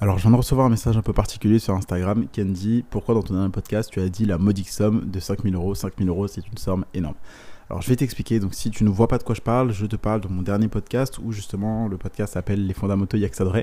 Alors, je viens de recevoir un message un peu particulier sur Instagram qui dit Pourquoi dans ton dernier podcast tu as dit la modique somme de 5000 euros? 5000 euros, c'est une somme énorme. Alors je vais t'expliquer, donc si tu ne vois pas de quoi je parle, je te parle de mon dernier podcast où justement le podcast s'appelle Les fondamentaux Yaxadre,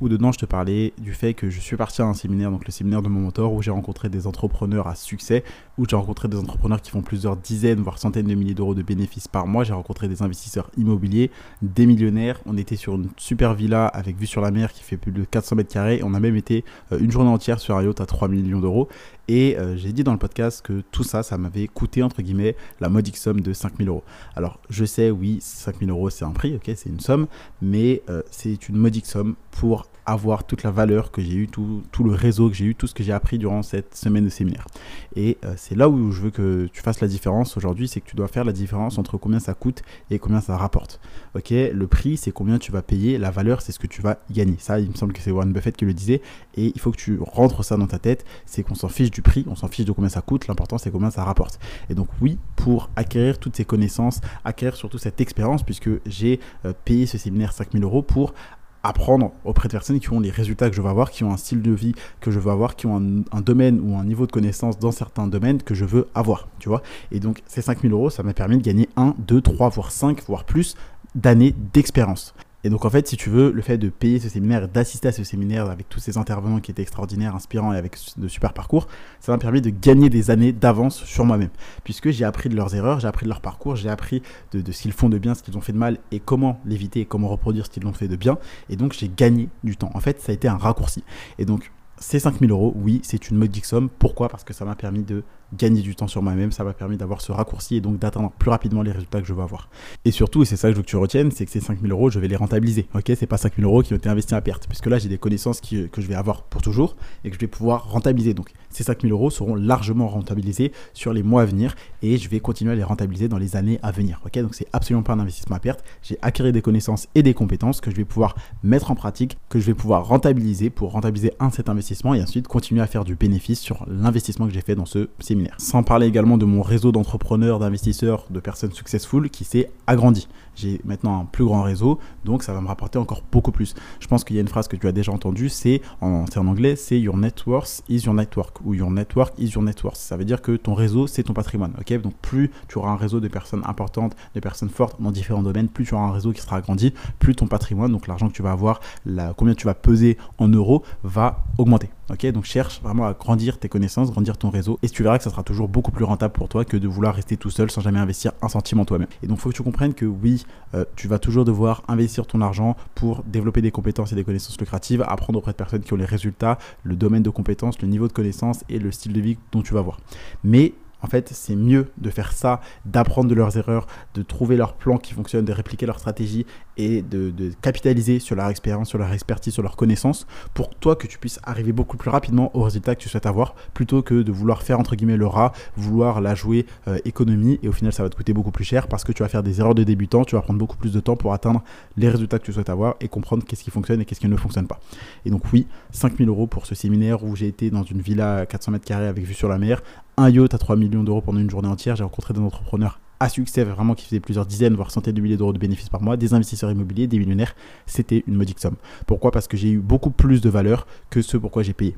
où dedans je te parlais du fait que je suis parti à un séminaire, donc le séminaire de mon mentor, où j'ai rencontré des entrepreneurs à succès, où j'ai rencontré des entrepreneurs qui font plusieurs dizaines, voire centaines de milliers d'euros de bénéfices par mois, j'ai rencontré des investisseurs immobiliers, des millionnaires, on était sur une super villa avec vue sur la mer qui fait plus de 400 mètres carrés, on a même été euh, une journée entière sur un yacht à 3 millions d'euros, et euh, j'ai dit dans le podcast que tout ça, ça m'avait coûté, entre guillemets, la modique somme de 5000 euros. Alors, je sais, oui, 5000 euros, c'est un prix, ok, c'est une somme, mais euh, c'est une modique somme pour avoir toute la valeur que j'ai eu, tout, tout, le réseau que j'ai eu, tout ce que j'ai appris durant cette semaine de séminaire. Et euh, c'est là où je veux que tu fasses la différence aujourd'hui, c'est que tu dois faire la différence entre combien ça coûte et combien ça rapporte. Ok, le prix c'est combien tu vas payer, la valeur c'est ce que tu vas gagner. Ça, il me semble que c'est Warren Buffett qui le disait, et il faut que tu rentres ça dans ta tête. C'est qu'on s'en fiche du prix, on s'en fiche de combien ça coûte. L'important c'est combien ça rapporte. Et donc oui, pour acquérir toutes ces connaissances, acquérir surtout cette expérience, puisque j'ai euh, payé ce séminaire 5000 euros pour apprendre auprès de personnes qui ont les résultats que je veux avoir, qui ont un style de vie que je veux avoir, qui ont un, domaine ou un niveau de connaissance dans certains domaines que je veux avoir, tu vois. Et donc, ces 5000 euros, ça m'a permis de gagner 1, 2, 3, voire 5, voire plus d'années d'expérience. Et donc en fait, si tu veux, le fait de payer ce séminaire, d'assister à ce séminaire avec tous ces intervenants qui étaient extraordinaires, inspirants et avec de super parcours, ça m'a permis de gagner des années d'avance sur moi-même. Puisque j'ai appris de leurs erreurs, j'ai appris de leur parcours, j'ai appris de, de ce qu'ils font de bien, ce qu'ils ont fait de mal et comment l'éviter et comment reproduire ce qu'ils ont fait de bien. Et donc j'ai gagné du temps. En fait, ça a été un raccourci. Et donc ces 5000 euros, oui, c'est une modique somme. Pourquoi? Parce que ça m'a permis de gagner du temps sur moi-même, ça m'a permis d'avoir ce raccourci et donc d'atteindre plus rapidement les résultats que je veux avoir. Et surtout, et c'est ça que je veux que tu retiennes, c'est que ces 5000 euros, je vais les rentabiliser. Ok, c'est pas 5000 euros qui ont été investis à perte, puisque là, j'ai des connaissances que je vais avoir pour toujours et que je vais pouvoir rentabiliser. Donc, ces 5000 euros seront largement rentabilisés sur les mois à venir et je vais continuer à les rentabiliser dans les années à venir. Ok, donc c'est absolument pas un investissement à perte. J'ai acquis des connaissances et des compétences que je vais pouvoir mettre en pratique, que je vais pouvoir rentabiliser pour rentabiliser un cet investissement et ensuite continuer à faire du bénéfice sur l'investissement que j'ai fait dans ce séminaire. Sans parler également de mon réseau d'entrepreneurs, d'investisseurs, de personnes successful qui s'est agrandi. J'ai maintenant un plus grand réseau, donc ça va me rapporter encore beaucoup plus. Je pense qu'il y a une phrase que tu as déjà entendue, c'est en, anglais, c'est Your net worth is your network ou Your network is your net worth. Ça veut dire que ton réseau, c'est ton patrimoine. donc plus tu auras un réseau de personnes importantes, de personnes fortes dans différents domaines, plus tu auras un réseau qui sera agrandi, plus ton patrimoine, donc l'argent que tu vas avoir, la, combien tu vas peser en euros, va augmenter. Donc cherche vraiment à grandir tes connaissances, grandir ton réseau, et tu verras que ça sera toujours beaucoup plus rentable pour toi que de vouloir rester tout seul sans jamais investir un centime en toi-même. Et donc, faut que tu comprennes que oui, euh, tu vas toujours devoir investir ton argent pour développer des compétences et des connaissances lucratives, apprendre auprès de personnes qui ont les résultats, le domaine de compétences, le niveau de connaissances et le style de vie dont tu vas avoir. Mais en fait, c'est mieux de faire ça, d'apprendre de leurs erreurs, de trouver leur plan qui fonctionne, de répliquer leur stratégie et de, capitaliser sur leur expérience, sur leur expertise, sur leurs connaissances pour toi que tu puisses arriver beaucoup plus rapidement au résultat que tu souhaites avoir plutôt que de vouloir faire entre guillemets le rat, vouloir la jouer euh, économie et au final ça va te coûter beaucoup plus cher parce que tu vas faire des erreurs de débutant, tu vas prendre beaucoup plus de temps pour atteindre les résultats que tu souhaites avoir et comprendre qu'est-ce qui fonctionne et qu'est-ce qui ne fonctionne pas. Et donc oui, 5000 euros pour ce séminaire où j'ai été dans une villa à 400 mètres carrés avec vue sur la mer, un yacht à 3 millions d'euros pendant une journée entière. J'ai rencontré des entrepreneurs à succès, vraiment qui faisaient plusieurs dizaines, voire centaines de milliers d'euros de bénéfices par mois, des investisseurs immobiliers, des millionnaires. C'était une modique somme. Pourquoi? Parce que j'ai eu beaucoup plus de valeur que ce pourquoi j'ai payé.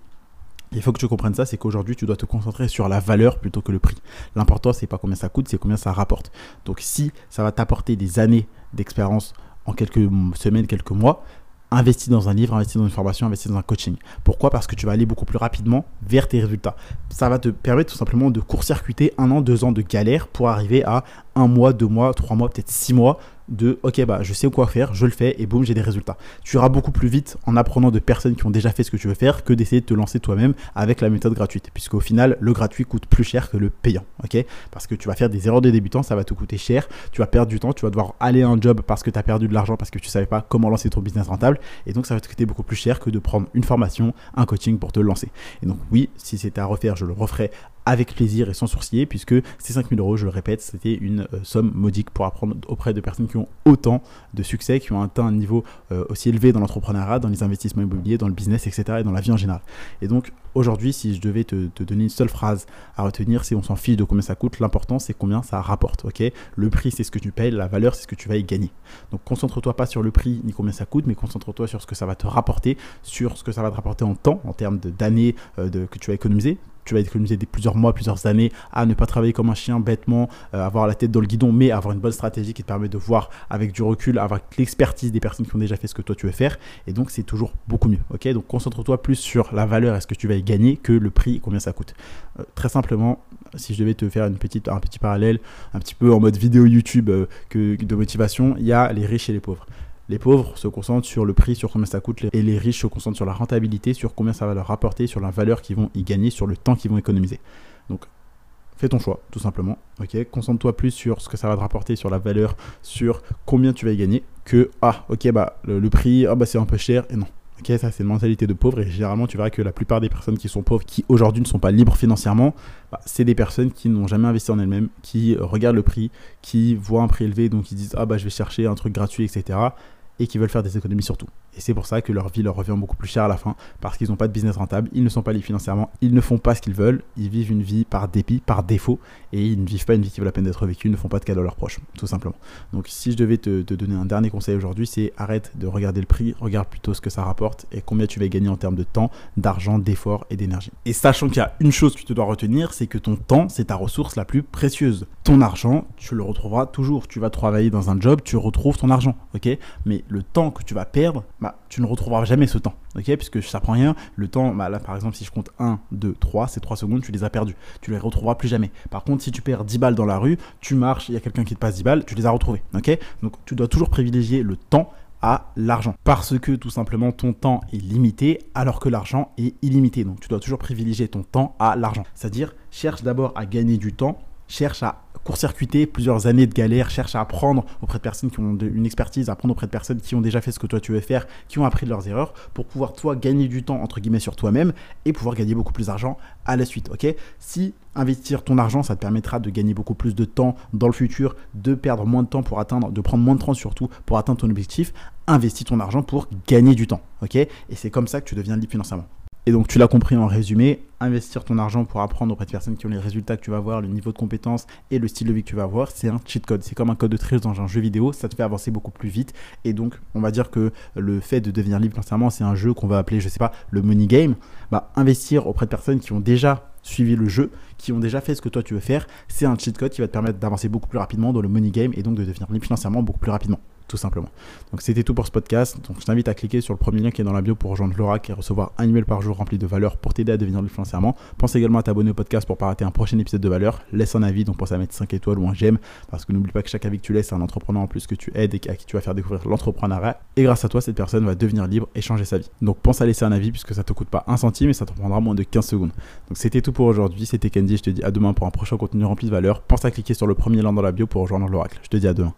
Il faut que tu comprennes ça, c'est qu'aujourd'hui, tu dois te concentrer sur la valeur plutôt que le prix. L'important, c'est pas combien ça coûte, c'est combien ça rapporte. Donc, si ça va t'apporter des années d'expérience en quelques semaines, quelques mois, investis dans un livre, investis dans une formation, investis dans un coaching. Pourquoi? Parce que tu vas aller beaucoup plus rapidement vers tes résultats. Ça va te permettre tout simplement de court-circuiter un an, deux ans de galère pour arriver à un mois, deux mois, trois mois, peut-être six mois de ok bah je sais quoi faire, je le fais et boum j'ai des résultats. Tu iras beaucoup plus vite en apprenant de personnes qui ont déjà fait ce que tu veux faire que d'essayer de te lancer toi-même avec la méthode gratuite puisqu'au final le gratuit coûte plus cher que le payant, ok? Parce que tu vas faire des erreurs de débutants, ça va te coûter cher, tu vas perdre du temps, tu vas devoir aller à un job parce que tu as perdu de l'argent parce que tu savais pas comment lancer ton business rentable et donc ça va te coûter beaucoup plus cher que de prendre une formation, un coaching pour te lancer. Et donc oui, si c'était à refaire, je le referai avec plaisir et sans sourciller, puisque ces 5000 euros, je le répète, c'était une euh, somme modique pour apprendre auprès de personnes qui ont autant de succès, qui ont atteint un niveau euh, aussi élevé dans l'entrepreneuriat, dans les investissements immobiliers, dans le business, etc., et dans la vie en général. Et donc, aujourd'hui, si je devais te, donner une seule phrase à retenir, c'est on s'en fiche de combien ça coûte, l'important, c'est combien ça rapporte, ok? Le prix, c'est ce que tu payes, la valeur, c'est ce que tu vas y gagner. Donc, concentre-toi pas sur le prix ni combien ça coûte, mais concentre-toi sur ce que ça va te rapporter, sur ce que ça va te rapporter en temps, en termes d'années euh, que tu vas économiser, tu vas économiser des plusieurs mois, plusieurs années à ne pas travailler comme un chien bêtement, euh, avoir la tête dans le guidon, mais avoir une bonne stratégie qui te permet de voir avec du recul, avec l'expertise des personnes qui ont déjà fait ce que toi tu veux faire. Et donc c'est toujours beaucoup mieux. Ok, donc concentre-toi plus sur la valeur et ce que tu vas y gagner que le prix, combien ça coûte. Euh, très simplement, si je devais te faire une petite, un petit parallèle, un petit peu en mode vidéo YouTube euh, que de motivation, il y a les riches et les pauvres. Les pauvres se concentrent sur le prix, sur combien ça coûte, et les riches se concentrent sur la rentabilité, sur combien ça va leur rapporter, sur la valeur qu'ils vont y gagner, sur le temps qu'ils vont économiser. Donc, fais ton choix, tout simplement. Ok, concentre-toi plus sur ce que ça va te rapporter, sur la valeur, sur combien tu vas y gagner, que ah, ok, bah le, prix, ah bah c'est un peu cher, et non. Ok, ça c'est une mentalité de pauvre et généralement tu verras que la plupart des personnes qui sont pauvres, qui aujourd'hui ne sont pas libres financièrement, bah, c'est des personnes qui n'ont jamais investi en elles-mêmes, qui regardent le prix, qui voient un prix élevé, donc ils disent ah bah je vais chercher un truc gratuit, etc et qui veulent faire des économies surtout. Et c'est pour ça que leur vie leur revient beaucoup plus cher à la fin, parce qu'ils n'ont pas de business rentable, ils ne sont pas libres financièrement, ils ne font pas ce qu'ils veulent, ils vivent une vie par dépit, par défaut, et ils ne vivent pas une vie qui vaut la peine d'être vécue, ils ne font pas de cadeaux à leurs proches, tout simplement. Donc si je devais te, donner un dernier conseil aujourd'hui, c'est arrête de regarder le prix, regarde plutôt ce que ça rapporte et combien tu vas gagner en termes de temps, d'argent, d'effort et d'énergie. Et sachant qu'il y a une chose que tu dois retenir, c'est que ton temps, c'est ta ressource la plus précieuse. Ton argent, tu le retrouveras toujours. Tu vas travailler dans un job, tu retrouves ton argent, ok? Mais le temps que tu vas perdre, bah, tu ne retrouveras jamais ce temps. ok Puisque ça prend rien. Le temps, bah, là par exemple, si je compte 1, 2, 3, ces 3 secondes, tu les as perdus. Tu les retrouveras plus jamais. Par contre, si tu perds 10 balles dans la rue, tu marches, il y a quelqu'un qui te passe 10 balles, tu les as retrouvées. ok Donc tu dois toujours privilégier le temps à l'argent. Parce que tout simplement ton temps est limité alors que l'argent est illimité. Donc tu dois toujours privilégier ton temps à l'argent. C'est-à-dire cherche d'abord à gagner du temps, cherche à court-circuiter plusieurs années de galère, cherche à apprendre auprès de personnes qui ont une expertise, apprendre auprès de personnes qui ont déjà fait ce que toi tu veux faire, qui ont appris de leurs erreurs, pour pouvoir toi gagner du temps entre guillemets sur toi-même et pouvoir gagner beaucoup plus d'argent à la suite. Ok? Si investir ton argent, ça te permettra de gagner beaucoup plus de temps dans le futur, de perdre moins de temps pour atteindre, de prendre moins de temps surtout pour atteindre ton objectif, investis ton argent pour gagner du temps. Ok? Et c'est comme ça que tu deviens libre financièrement. Et donc tu l'as compris en résumé, investir ton argent pour apprendre auprès de personnes qui ont les résultats que tu vas avoir, le niveau de compétence et le style de vie que tu vas avoir, c'est un cheat code. C'est comme un code de triche dans un jeu vidéo, ça te fait avancer beaucoup plus vite. Et donc on va dire que le fait de devenir libre financièrement, c'est un jeu qu'on va appeler, je sais pas, le money game. Bah, investir auprès de personnes qui ont déjà suivi le jeu, qui ont déjà fait ce que toi tu veux faire, c'est un cheat code qui va te permettre d'avancer beaucoup plus rapidement dans le money game et donc de devenir libre financièrement beaucoup plus rapidement tout simplement. Donc c'était tout pour ce podcast. Donc je t'invite à cliquer sur le premier lien qui est dans la bio pour rejoindre Lorac et recevoir un email par jour rempli de valeur pour t'aider à devenir financièrement. Pense également à t'abonner au podcast pour pas rater un prochain épisode de valeur. Laisse un avis, donc pense à mettre 5 étoiles ou un j'aime parce que n'oublie pas que chaque avis que tu laisses, c'est un entrepreneur en plus que tu aides et à qui tu vas faire découvrir l'entrepreneuriat. Et grâce à toi, cette personne va devenir libre et changer sa vie. Donc pense à laisser un avis puisque ça te coûte pas un centime et ça te prendra moins de 15 secondes. Donc c'était tout pour aujourd'hui. C'était Candy. Je te dis à demain pour un prochain contenu rempli de valeur. Pense à cliquer sur le premier lien dans la bio pour rejoindre l'oracle. Je te dis à demain.